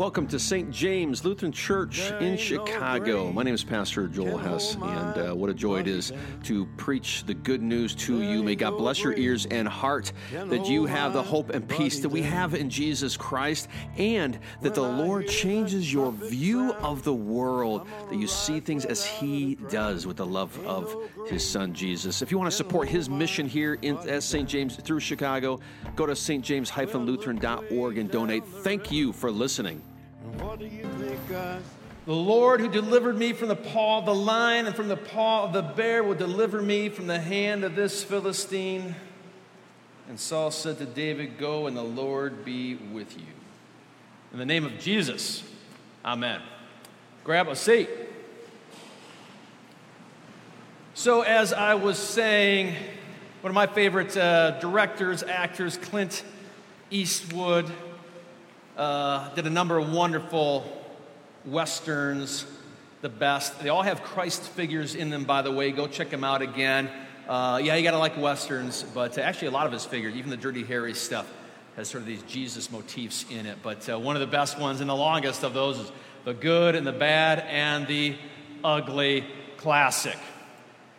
Welcome to St. James Lutheran Church in Chicago. My name is Pastor Joel Hess, and uh, what a joy it is to preach the good news to you. May God bless your ears and heart that you have the hope and peace that we have in Jesus Christ, and that the Lord changes your view of the world, that you see things as He does with the love of His Son Jesus. If you want to support His mission here in, at St. James through Chicago, go to stjames-lutheran.org and donate. Thank you for listening. The Lord who delivered me from the paw of the lion and from the paw of the bear will deliver me from the hand of this Philistine. And Saul said to David, Go and the Lord be with you. In the name of Jesus, Amen. Grab a seat. So, as I was saying, one of my favorite uh, directors, actors, Clint Eastwood, uh, did a number of wonderful westerns, the best. They all have Christ figures in them, by the way. Go check them out again. Uh, yeah, you gotta like westerns, but uh, actually, a lot of his figures, even the Dirty Harry stuff, has sort of these Jesus motifs in it. But uh, one of the best ones and the longest of those is the good and the bad and the ugly classic.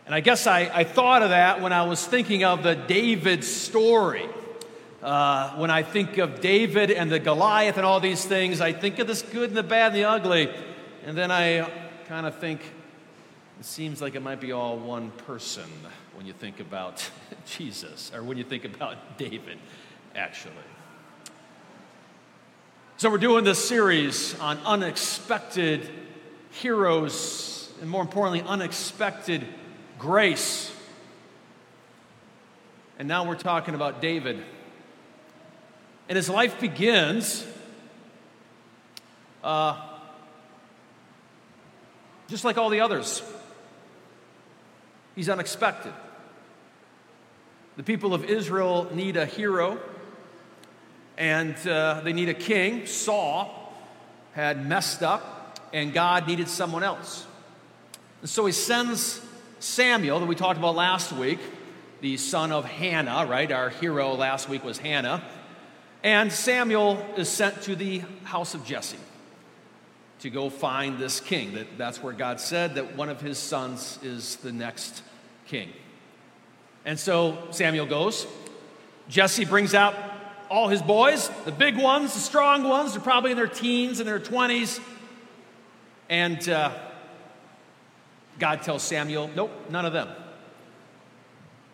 And I guess I, I thought of that when I was thinking of the David story. Uh, when I think of David and the Goliath and all these things, I think of this good and the bad and the ugly. And then I kind of think it seems like it might be all one person when you think about Jesus, or when you think about David, actually. So, we're doing this series on unexpected heroes, and more importantly, unexpected grace. And now we're talking about David. And his life begins uh, just like all the others. He's unexpected. The people of Israel need a hero, and uh, they need a king. Saul had messed up, and God needed someone else. And so he sends Samuel, that we talked about last week, the son of Hannah, right? Our hero last week was Hannah. And Samuel is sent to the house of Jesse to go find this king. That, that's where God said that one of his sons is the next king. And so Samuel goes. Jesse brings out all his boys, the big ones, the strong ones. They're probably in their teens and their 20s. And uh, God tells Samuel, nope, none of them.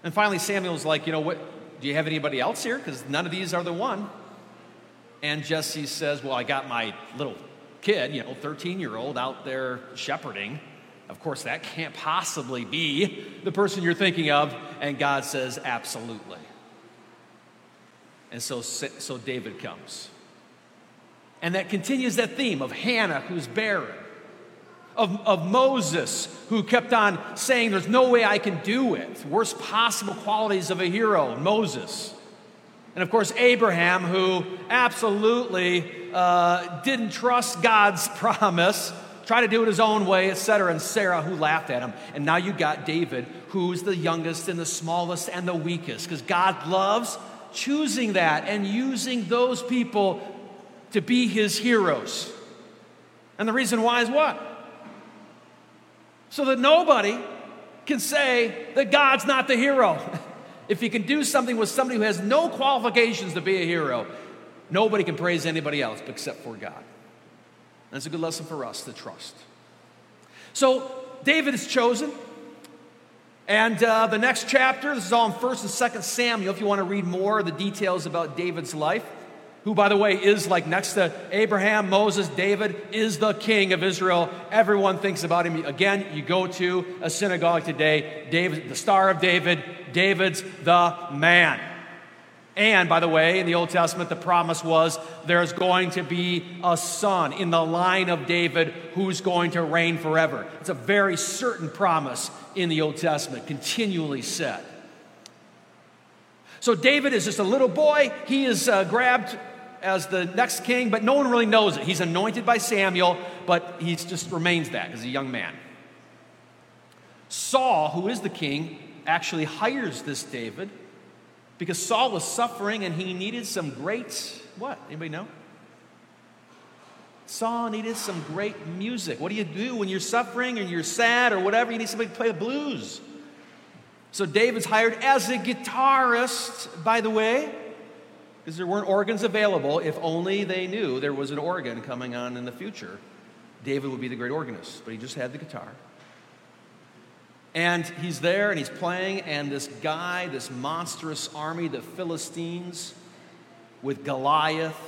And finally, Samuel's like, you know what? Do you have anybody else here? Because none of these are the one. And Jesse says, Well, I got my little kid, you know, 13 year old out there shepherding. Of course, that can't possibly be the person you're thinking of. And God says, Absolutely. And so, so David comes. And that continues that theme of Hannah, who's barren, of, of Moses, who kept on saying, There's no way I can do it. Worst possible qualities of a hero, Moses. And of course, Abraham, who absolutely uh, didn't trust God's promise, tried to do it his own way, etc. And Sarah, who laughed at him. And now you got David, who's the youngest and the smallest and the weakest, because God loves choosing that and using those people to be his heroes. And the reason why is what? So that nobody can say that God's not the hero. if he can do something with somebody who has no qualifications to be a hero, nobody can praise anybody else except for God. That's a good lesson for us to trust. So David is chosen. And uh, the next chapter, this is all in 1st and 2nd Samuel, if you want to read more of the details about David's life who, by the way, is like next to Abraham, Moses, David, is the king of Israel. Everyone thinks about him. Again, you go to a synagogue today, David, the star of David, David's the man. And by the way, in the Old Testament, the promise was there's going to be a son in the line of David who's going to reign forever. It's a very certain promise in the Old Testament, continually said. So David is just a little boy. He is uh, grabbed as the next king, but no one really knows it. He's anointed by Samuel, but he just remains that as a young man. Saul, who is the king, actually hires this David because Saul was suffering and he needed some great what? Anybody know? Saul needed some great music. What do you do when you're suffering or you're sad or whatever? You need somebody to play the blues. So David's hired as a guitarist, by the way, because there weren't organs available. If only they knew there was an organ coming on in the future, David would be the great organist, but he just had the guitar. And he's there and he's playing, and this guy, this monstrous army, the Philistines, with Goliath,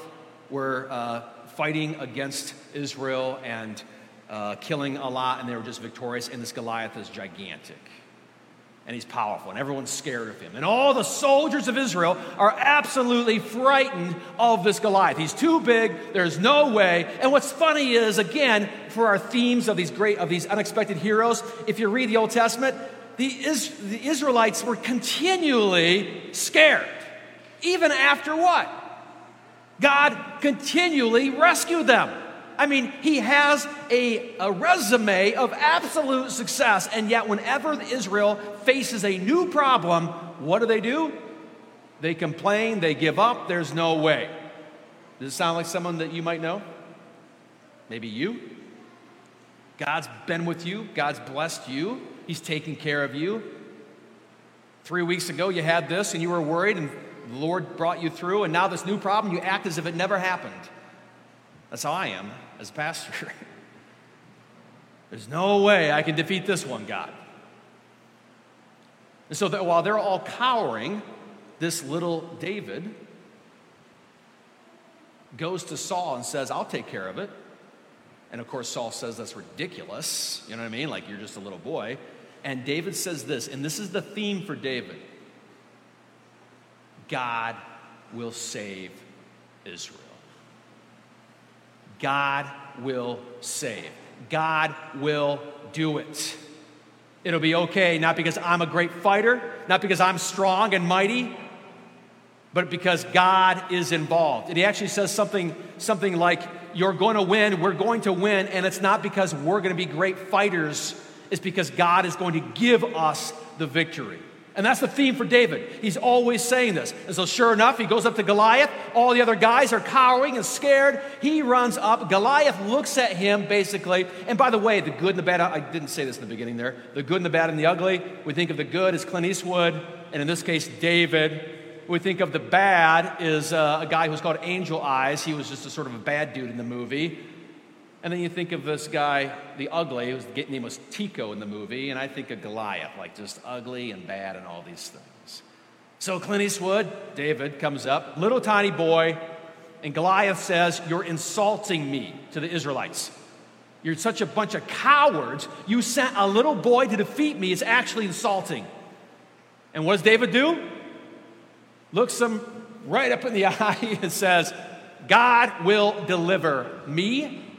were uh, fighting against Israel and uh, killing a lot, and they were just victorious. And this Goliath is gigantic and he's powerful, and everyone's scared of him. And all the soldiers of Israel are absolutely frightened of this Goliath. He's too big, there's no way. And what's funny is, again, for our themes of these great, of these unexpected heroes, if you read the Old Testament, the, Is- the Israelites were continually scared. Even after what? God continually rescued them. I mean, he has a, a resume of absolute success, and yet, whenever Israel faces a new problem, what do they do? They complain, they give up, there's no way. Does it sound like someone that you might know? Maybe you? God's been with you, God's blessed you, He's taken care of you. Three weeks ago, you had this and you were worried, and the Lord brought you through, and now this new problem, you act as if it never happened. That's how I am as a pastor. There's no way I can defeat this one, God. And so that while they're all cowering, this little David goes to Saul and says, I'll take care of it. And of course, Saul says, That's ridiculous. You know what I mean? Like, you're just a little boy. And David says this, and this is the theme for David God will save Israel. God will save. God will do it. It'll be okay, not because I'm a great fighter, not because I'm strong and mighty, but because God is involved. And he actually says something, something like, You're going to win, we're going to win, and it's not because we're going to be great fighters, it's because God is going to give us the victory. And that's the theme for David. He's always saying this. And so, sure enough, he goes up to Goliath. All the other guys are cowering and scared. He runs up. Goliath looks at him, basically. And by the way, the good and the bad, I didn't say this in the beginning there. The good and the bad and the ugly. We think of the good as Clint Eastwood, and in this case, David. We think of the bad is uh, a guy who's called Angel Eyes. He was just a sort of a bad dude in the movie. And then you think of this guy, the ugly, whose name was Tuco in the movie, and I think of Goliath, like just ugly and bad and all these things. So Clint Eastwood, David, comes up, little tiny boy, and Goliath says, You're insulting me to the Israelites. You're such a bunch of cowards. You sent a little boy to defeat me. It's actually insulting. And what does David do? Looks him right up in the eye and says, God will deliver me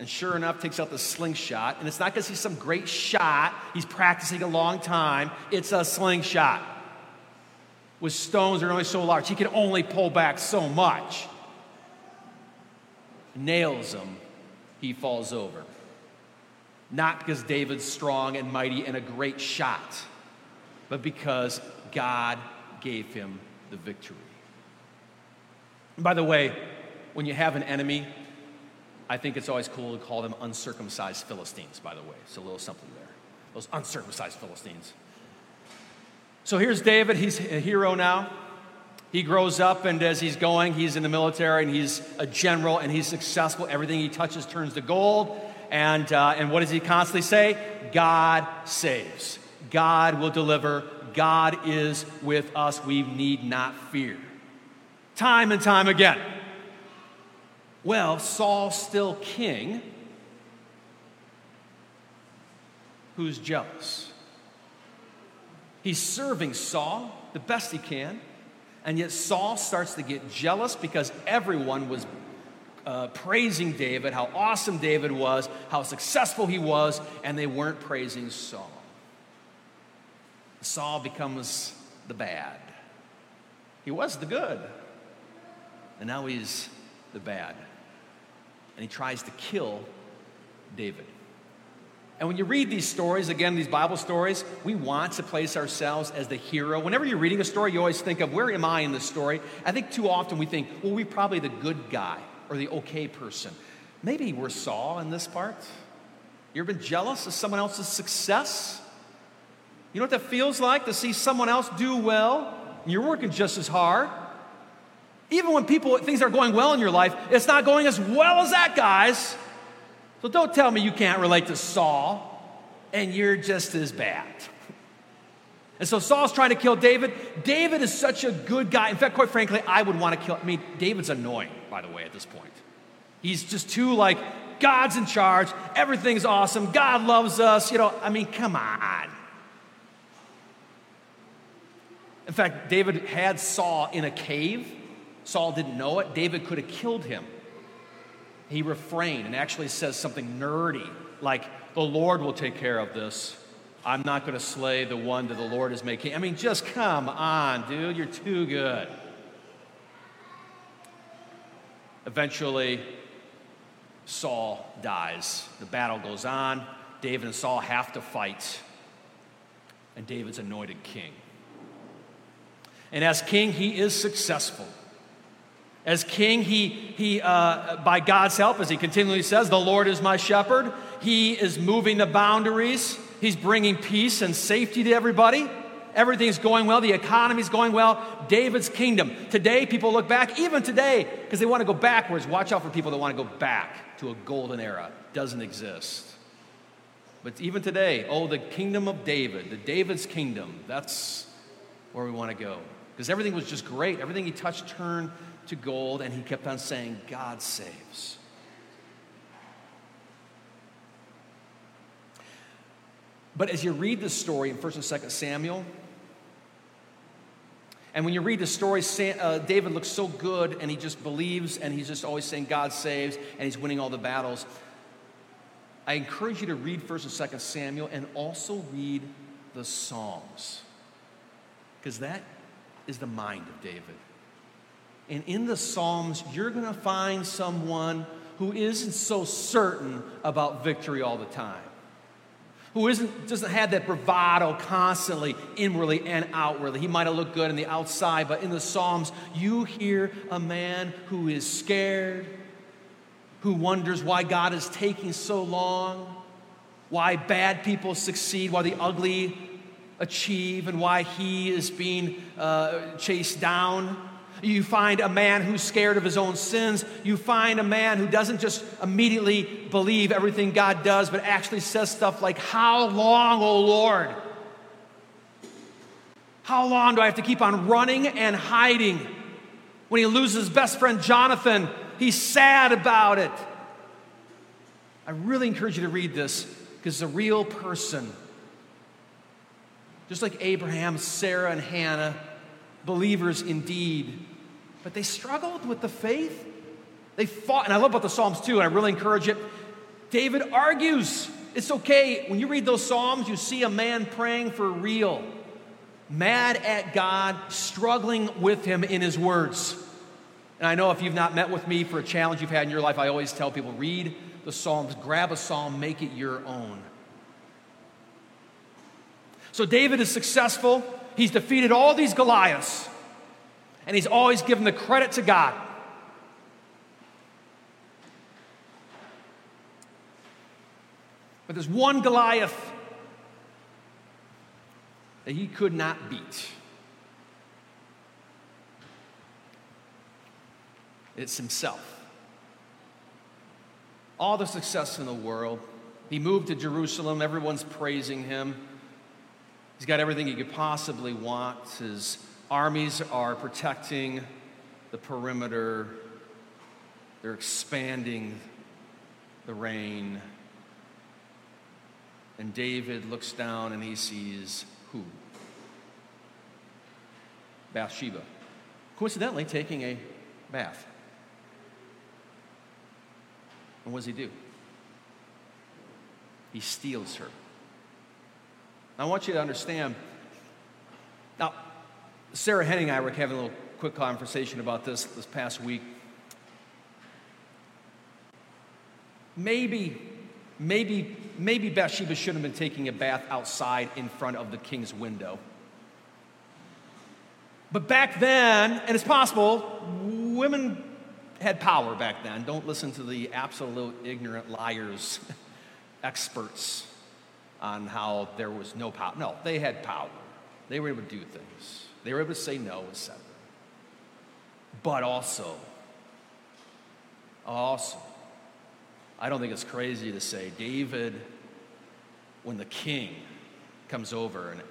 and sure enough, takes out the slingshot. And it's not because he's some great shot, he's practicing a long time. It's a slingshot with stones that are only so large. He can only pull back so much. Nails him, he falls over. Not because David's strong and mighty and a great shot, but because God gave him the victory. And by the way, when you have an enemy, I think it's always cool to call them uncircumcised Philistines, by the way. So a little something there. Those uncircumcised Philistines. So here's David. He's a hero now. He grows up, and as he's going, he's in the military, and he's a general, and he's successful. Everything he touches turns to gold. And, uh, and what does he constantly say? God saves. God will deliver. God is with us. We need not fear. Time and time again. Well, Saul's still king. Who's jealous? He's serving Saul the best he can, and yet Saul starts to get jealous because everyone was uh, praising David, how awesome David was, how successful he was, and they weren't praising Saul. Saul becomes the bad. He was the good, and now he's the bad and he tries to kill David. And when you read these stories, again, these Bible stories, we want to place ourselves as the hero. Whenever you're reading a story, you always think of, where am I in this story? I think too often we think, well, we're probably the good guy. or the okay person. Maybe we're Saul in this part. You ever been jealous of someone else's success? You know what that feels like to see someone else do well and you're working just as hard? Even when people things are going well in your life, it's not going as well as that guy's. So don't tell me you can't relate to Saul and you're just as bad. And so Saul's trying to kill David. David is such a good guy. In fact, quite frankly, I would want to kill. I mean, David's annoying, by the way, at this point. He's just too like, God's in charge. Everything's awesome. God loves us. You know, I mean, come on. In fact, David had Saul in a cave. Saul didn't know it. David could have killed him. He refrained and actually says something nerdy like, The Lord will take care of this. I'm not going to slay the one that the Lord is making. I mean, just come on, dude. You're too good. Eventually, Saul dies. The battle goes on. David and Saul have to fight. And David's anointed king. And as king, he is successful. As king, he, he uh, by God's help, as he continually says, the Lord is my shepherd. He is moving the boundaries. He's bringing peace and safety to everybody. Everything's going well. The economy's going well. David's kingdom. Today, people look back, even today, because they want to go backwards. Watch out for people that want to go back to a golden era. Doesn't exist. But even today, oh, the kingdom of David, the David's kingdom, that's where we want to go. Because everything was just great. Everything he touched turned to gold, and he kept on saying, God saves. But as you read the story in 1st and 2nd Samuel, and when you read the story, uh, David looks so good and he just believes and he's just always saying God saves and he's winning all the battles. I encourage you to read 1st and 2nd Samuel and also read the Psalms because that is the mind of David. And in the Psalms, you're going to find someone who isn't so certain about victory all the time who isn't, doesn't have that bravado constantly, inwardly and outwardly. He might have looked good on the outside, but in the Psalms, you hear a man who is scared, who wonders why God is taking so long, why bad people succeed, why the ugly achieve, and why he is being uh, chased down. You find a man who's scared of his own sins. You find a man who doesn't just immediately believe everything God does, but actually says stuff like, How long, O Lord? How long do I have to keep on running and hiding? When he loses his best friend Jonathan, he's sad about it. I really encourage you to read this because it's a real person. Just like Abraham, Sarah, and Hannah, believers indeed but they struggled with the faith. They fought, and I love about the Psalms too, and I really encourage it. David argues. It's okay. When you read those Psalms, you see a man praying for real, mad at God, struggling with him in his words. And I know if you've not met with me for a challenge you've had in your life, I always tell people read the Psalms, grab a psalm, make it your own. So David is successful. He's defeated all these Goliaths and he's always given the credit to God. But there's one Goliath that he could not beat. It's himself. All the success in the world. He moved to Jerusalem, everyone's praising him. He's got everything he could possibly want. His armies are protecting the perimeter, they're expanding the reign. And David looks down and he sees who? Bathsheba. Coincidentally, taking a bath. And what does he do? He steals her. I want you to understand. Now, Sarah Henning and I were having a little quick conversation about this this past week. Maybe, maybe, maybe Bathsheba should have been taking a bath outside in front of the king's window. But back then, and it's possible, women had power back then. Don't listen to the absolute ignorant liars, experts on how there was no power. No, they had power. They were able to do things. They were able to say no, etc. But also, also, I don't think it's crazy to say David, when the king comes over and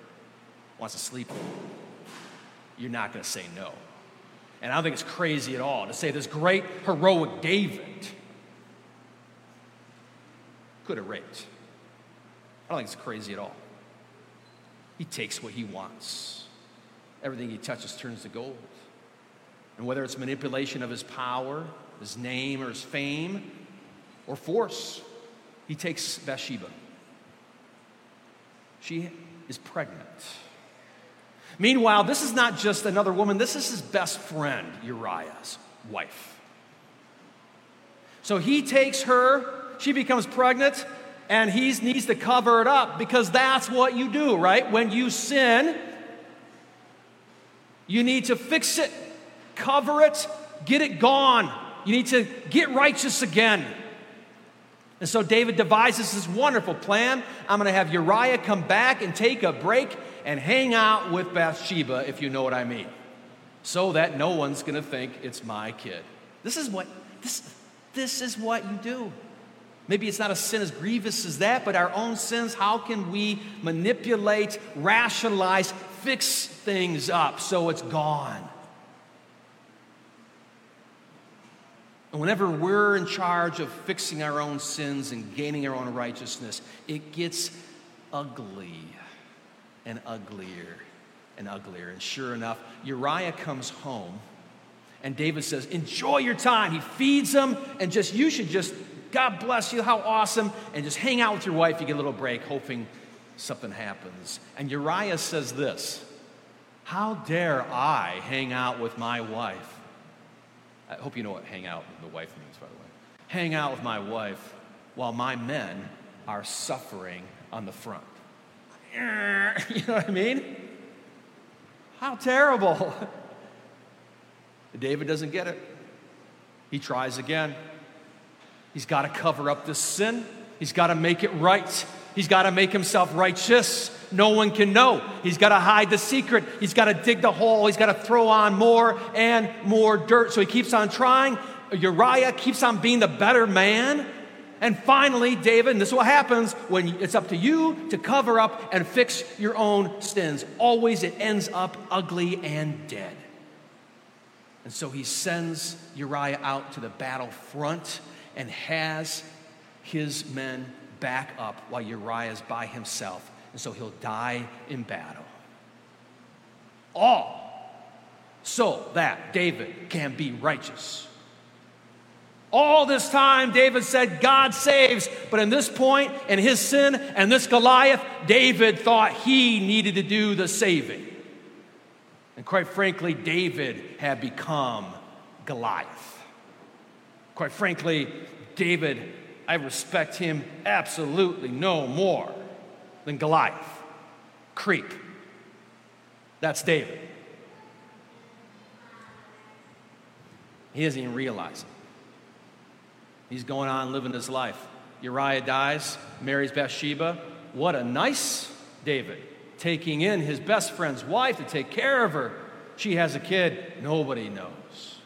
wants to sleep you're not going to say no. And I don't think it's crazy at all to say this great heroic David could have raped. I don't think it's crazy at all. He takes what he wants. Everything he touches turns to gold. And whether it's manipulation of his power, his name, or his fame, or force, he takes Bathsheba. She is pregnant. Meanwhile, this is not just another woman, this is his best friend, Uriah's wife. So he takes her, she becomes pregnant, and he needs to cover it up because that's what you do, right? When you sin, you need to fix it, cover it, get it gone. You need to get righteous again. And so David devises this wonderful plan. I'm going to have Uriah come back and take a break and hang out with Bathsheba, if you know what I mean, so that no one's going to think it's my kid. This is what this this is what you do. Maybe it's not a sin as grievous as that, but our own sins, how can we manipulate, rationalize, fix things up so it's gone? And whenever we're in charge of fixing our own sins and gaining our own righteousness, it gets ugly and uglier and uglier. And sure enough, Uriah comes home and David says, Enjoy your time. He feeds him and just, you should just, God bless you, how awesome. And just hang out with your wife. You get a little break, hoping something happens. And Uriah says this How dare I hang out with my wife? I hope you know what hang out with the wife means, by the way. Hang out with my wife while my men are suffering on the front. You know what I mean? How terrible. David doesn't get it. He tries again. He's got to cover up this sin, he's got to make it right. He's got to make himself righteous. No one can know. He's got to hide the secret. He's got to dig the hole. He's got to throw on more and more dirt. So he keeps on trying. Uriah keeps on being the better man. And finally, David, and this is what happens when it's up to you to cover up and fix your own sins. Always it ends up ugly and dead. And so he sends Uriah out to the battle front and has his men back up while Uriah is by himself. And so he'll die in battle. All so that David can be righteous. All this time, David said, God saves. But in this point, in his sin and this Goliath, David thought he needed to do the saving. And quite frankly, David had become Goliath. Quite frankly, David, I respect him absolutely no more than Goliath. Creep. That's David. He doesn't even realize it. He's going on living his life. Uriah dies, marries Bathsheba. What a nice David, taking in his best friend's wife to take care of her. She has a kid. Nobody knows.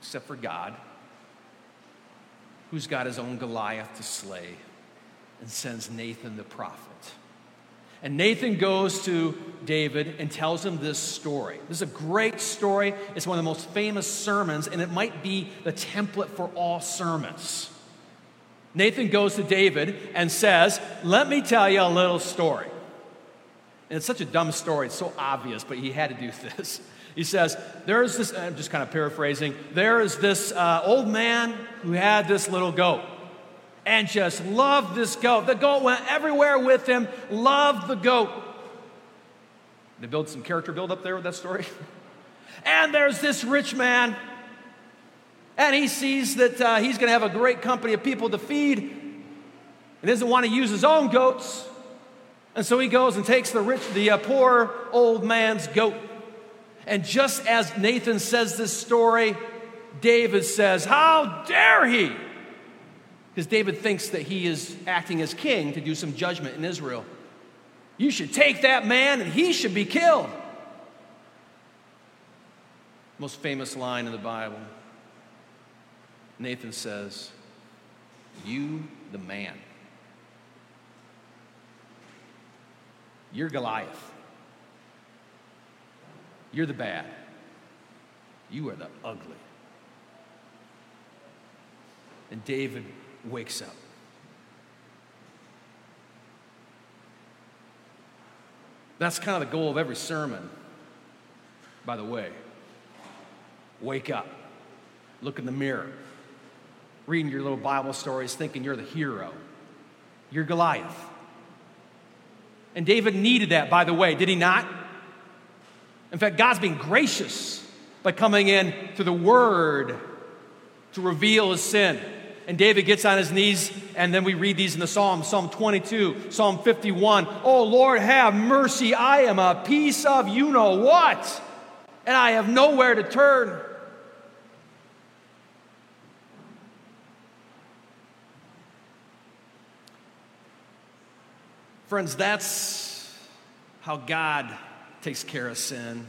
Except for God, who's got his own Goliath to slay and sends Nathan the prophet. And Nathan goes to David and tells him this story. This is a great story. It's one of the most famous sermons, and it might be the template for all sermons. Nathan goes to David and says, Let me tell you a little story. And it's such a dumb story, it's so obvious, but he had to do this. He says, There is this, I'm just kind of paraphrasing, there is this uh, old man who had this little goat and just loved this goat. The goat went everywhere with him, loved the goat. They build some character build up there with that story. and there's this rich man, and he sees that uh, he's going to have a great company of people to feed, and doesn't want to use his own goats. And so he goes and takes the rich, the uh, poor old man's goat. And just as Nathan says this story, David says, How dare he? Because David thinks that he is acting as king to do some judgment in Israel. You should take that man and he should be killed. Most famous line in the Bible. Nathan says, You, the man. You're Goliath. You're the bad. You are the ugly. And David wakes up. That's kind of the goal of every sermon, by the way. Wake up, look in the mirror, reading your little Bible stories, thinking you're the hero. You're Goliath. And David needed that, by the way, did he not? In fact, God's being gracious by coming in through the word to reveal his sin. And David gets on his knees, and then we read these in the Psalm Psalm 22, Psalm 51. Oh Lord, have mercy. I am a piece of you know what, and I have nowhere to turn. Friends, that's how God takes care of sin.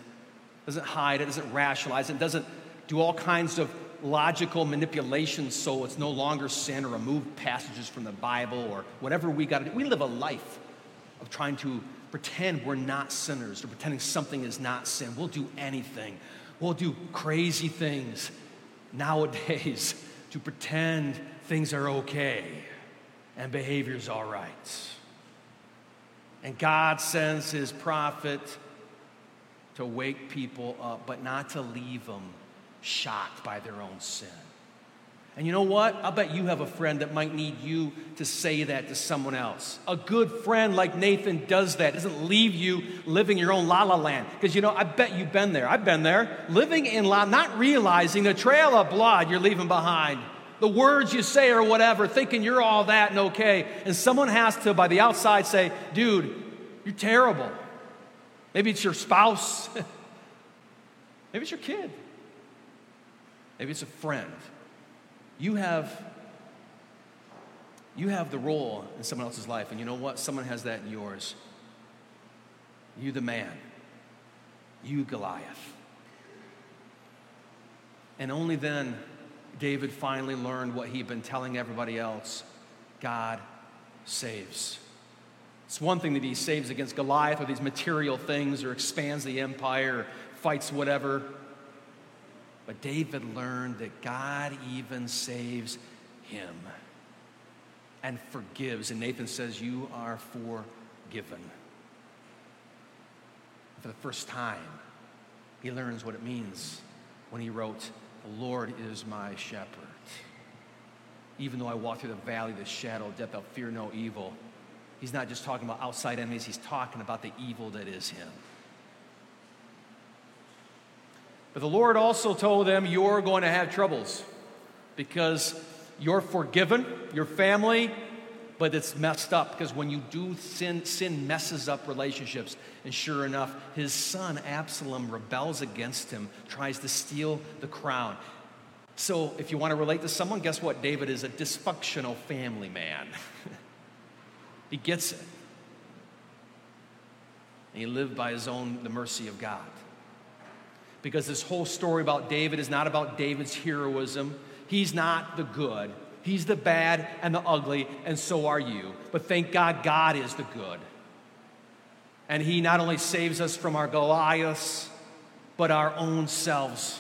Doesn't hide it, doesn't rationalize it, doesn't do all kinds of logical manipulations so it's no longer sin or remove passages from the Bible or whatever we got to do. We live a life of trying to pretend we're not sinners or pretending something is not sin. We'll do anything. We'll do crazy things nowadays to pretend things are okay and behavior's all right. And God sends his prophet to wake people up, but not to leave them shocked by their own sin. And you know what? I'll bet you have a friend that might need you to say that to someone else. A good friend like Nathan does that, doesn't leave you living your own la la land. Because you know, I bet you've been there. I've been there, living in la, not realizing the trail of blood you're leaving behind. The words you say or whatever, thinking you're all that and okay. And someone has to, by the outside, say, dude, you're terrible. Maybe it's your spouse. Maybe it's your kid. Maybe it's a friend. You have you have the role in someone else's life, and you know what? Someone has that in yours. You, the man. You, Goliath. And only then David finally learned what he'd been telling everybody else God saves. It's one thing that he saves against Goliath or these material things or expands the empire or fights whatever. But David learned that God even saves him and forgives. And Nathan says, You are forgiven. For the first time, he learns what it means when he wrote, The Lord is my shepherd. Even though I walk through the valley of the shadow of death, I'll fear no evil. He's not just talking about outside enemies, he's talking about the evil that is him. But the Lord also told them, You're going to have troubles because you're forgiven, your family, but it's messed up because when you do sin, sin messes up relationships. And sure enough, his son Absalom rebels against him, tries to steal the crown. So, if you want to relate to someone, guess what? David is a dysfunctional family man. he gets it. And he lived by his own, the mercy of God because this whole story about David is not about David's heroism. He's not the good, he's the bad and the ugly, and so are you. But thank God, God is the good. And he not only saves us from our Goliaths, but our own selves.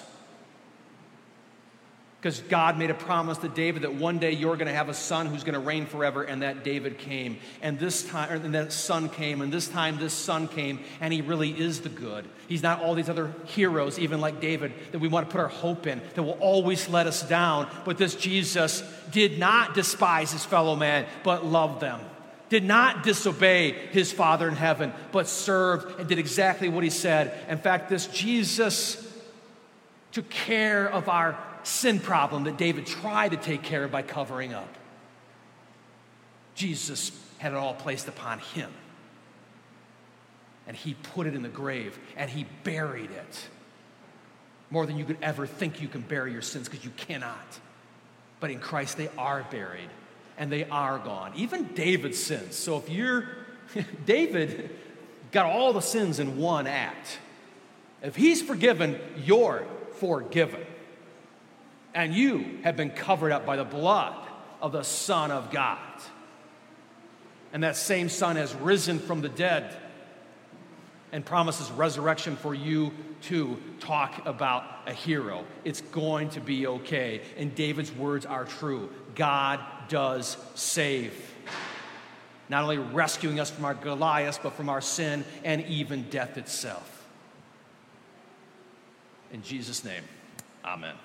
Because God made a promise to David that one day you're going to have a son who's going to reign forever, and that David came. And this time, and that son came, and this time this son came, and he really is the good. He's not all these other heroes, even like David, that we want to put our hope in, that will always let us down. But this Jesus did not despise his fellow man, but loved them. Did not disobey his Father in heaven, but served and did exactly what he said. In fact, this Jesus took care of our sin problem that David tried to take care of by covering up. Jesus had it all placed upon him. And he put it in the grave and he buried it. more than you could ever think you can bury your sins because you cannot. But in Christ, they are buried and they are gone. Even David's sins. So if you're, David got all the sins in one act. If he's forgiven, you're forgiven. And you have been covered up by the blood of the Son of God. And that same Son has risen from the dead and promises resurrection for you too. talk about a hero. It's going to be okay. And David's words are true. God does save. Not only rescuing us from our Goliath, but from our sin and even death itself. In Jesus' name, amen.